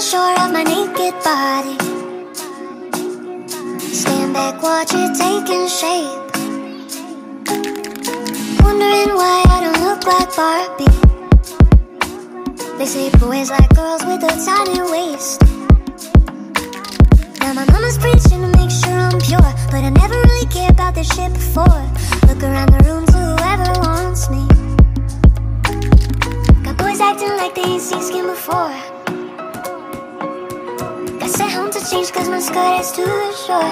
shore of my naked body. Stand back, watch it taking shape. Wondering why I don't look like Barbie. They say boys like girls with a tiny waist. Now my mama's preaching to make sure I'm pure, but I never really cared about this shit before. Look around the cause my skirt is too short.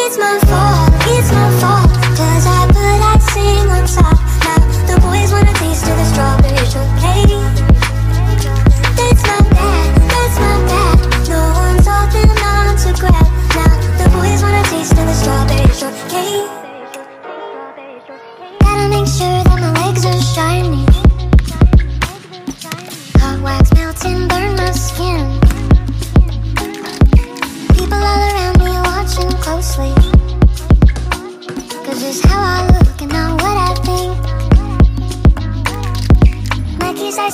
It's my fault, it's my fault, cause I put that icing on top. Now the boys wanna taste of the strawberry shortcake. That's my bad, that's my bad. No to grab. Now the boys wanna taste of the strawberry shortcake. Gotta make sure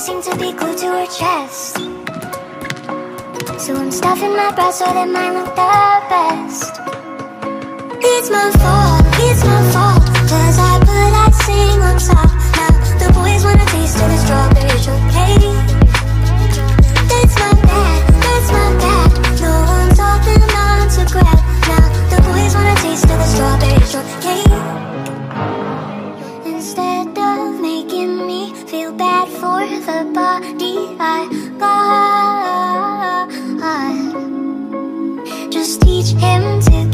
seem to be glued to her chest. So I'm stuffing my bra so that mine look the best. It's my fault, it's my fault. Cause I put icing on top. For the body I got, just teach him to